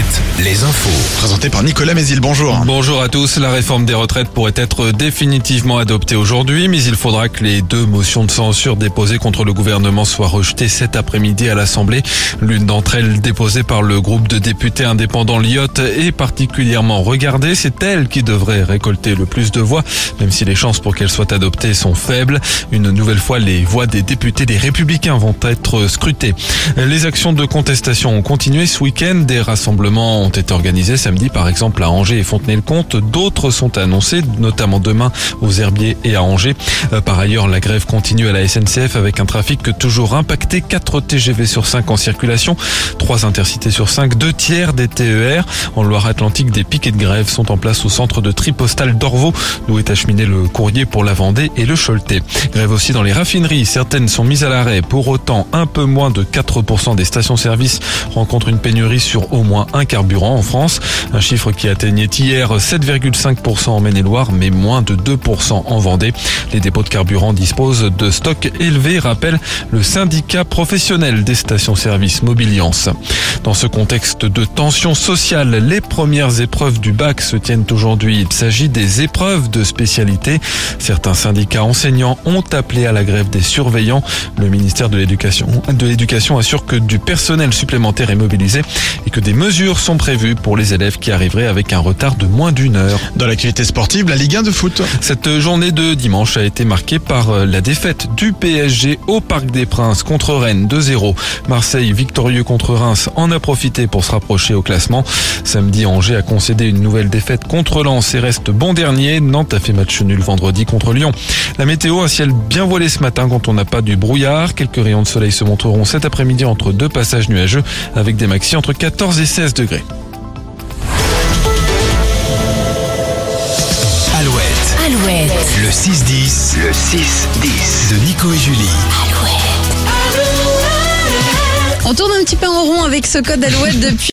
it les infos. Présenté par Nicolas Mézil, bonjour. Bonjour à tous. La réforme des retraites pourrait être définitivement adoptée aujourd'hui, mais il faudra que les deux motions de censure déposées contre le gouvernement soient rejetées cet après-midi à l'Assemblée. L'une d'entre elles, déposée par le groupe de députés indépendants Lyotte, est particulièrement regardée. C'est elle qui devrait récolter le plus de voix, même si les chances pour qu'elle soit adoptée sont faibles. Une nouvelle fois, les voix des députés des Républicains vont être scrutées. Les actions de contestation ont continué ce week-end. Des rassemblements ont été organisés samedi par exemple à Angers et Fontenay-le-Comte. D'autres sont annoncés, notamment demain aux Herbiers et à Angers. Euh, par ailleurs, la grève continue à la SNCF avec un trafic toujours impacté. 4 TGV sur 5 en circulation, 3 intercités sur 5, 2 tiers des TER. En Loire-Atlantique, des piquets de grève sont en place au centre de tri postal d'Orvaux, d'où est acheminé le courrier pour la Vendée et le Choletais. Grève aussi dans les raffineries. Certaines sont mises à l'arrêt. Pour autant, un peu moins de 4% des stations-service rencontrent une pénurie sur au moins un carburant en France. Un chiffre qui atteignait hier 7,5% en Maine-et-Loire, mais moins de 2% en Vendée. Les dépôts de carburant disposent de stocks élevés, rappelle le syndicat professionnel des stations-service Mobiliance. Dans ce contexte de tension sociale, les premières épreuves du bac se tiennent aujourd'hui. Il s'agit des épreuves de spécialité. Certains syndicats enseignants ont appelé à la grève des surveillants. Le ministère de l'Éducation assure que du personnel supplémentaire est mobilisé et que des mesures sont prévues pour les élèves qui arriveraient avec un retard de moins d'une heure. Dans l'activité sportive, la Ligue 1 de foot. Cette journée de dimanche a été marquée par euh, la défaite du PSG au Parc des Princes contre Rennes 2-0. Marseille victorieux contre Reims en a profité pour se rapprocher au classement. Samedi, Angers a concédé une nouvelle défaite contre Lens et reste bon dernier. Nantes a fait match nul vendredi contre Lyon. La météo, un ciel bien voilé ce matin quand on n'a pas du brouillard. Quelques rayons de soleil se montreront cet après-midi entre deux passages nuageux avec des maxi entre 14 et 16 degrés. Le 6-10, le 6-10 de Nico et Julie. On tourne un petit peu en rond avec ce code Alouette depuis